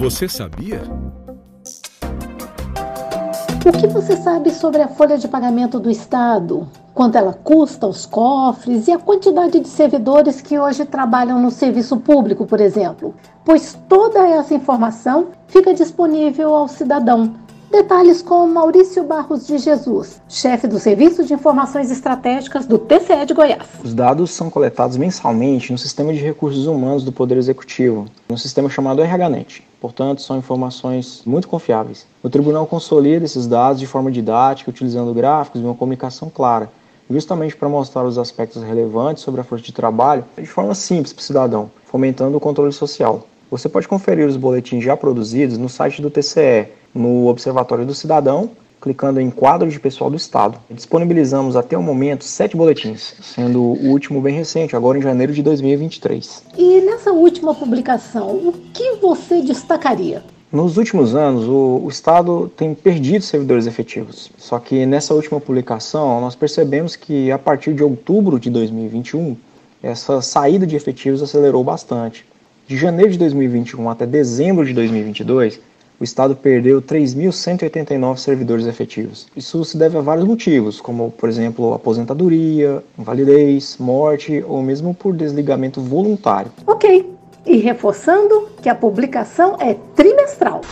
Você sabia? O que você sabe sobre a folha de pagamento do Estado? Quanto ela custa aos cofres e a quantidade de servidores que hoje trabalham no serviço público, por exemplo? Pois toda essa informação fica disponível ao cidadão Detalhes com Maurício Barros de Jesus, chefe do Serviço de Informações Estratégicas do TCE de Goiás. Os dados são coletados mensalmente no Sistema de Recursos Humanos do Poder Executivo, no sistema chamado RHNet. Portanto, são informações muito confiáveis. O tribunal consolida esses dados de forma didática, utilizando gráficos e uma comunicação clara, justamente para mostrar os aspectos relevantes sobre a força de trabalho de forma simples para o cidadão, fomentando o controle social. Você pode conferir os boletins já produzidos no site do TCE no Observatório do Cidadão, clicando em quadro de pessoal do Estado. Disponibilizamos até o momento sete boletins, sendo o último bem recente, agora em janeiro de 2023. E nessa última publicação, o que você destacaria? Nos últimos anos, o, o, Estado tem perdido servidores efetivos. Só que nessa última publicação, nós percebemos que a partir de outubro de 2021, essa saída de efetivos acelerou bastante. De janeiro de 2021 até dezembro de 2022, o Estado perdeu 3.189 servidores efetivos. Isso se deve a vários motivos, como, por exemplo, aposentadoria, invalidez, morte ou mesmo por desligamento voluntário. Ok. E reforçando que a publicação é trimestral.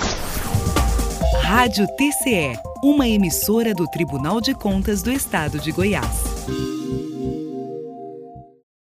Rádio TCE, uma emissora do Tribunal de Contas do Estado de Goiás.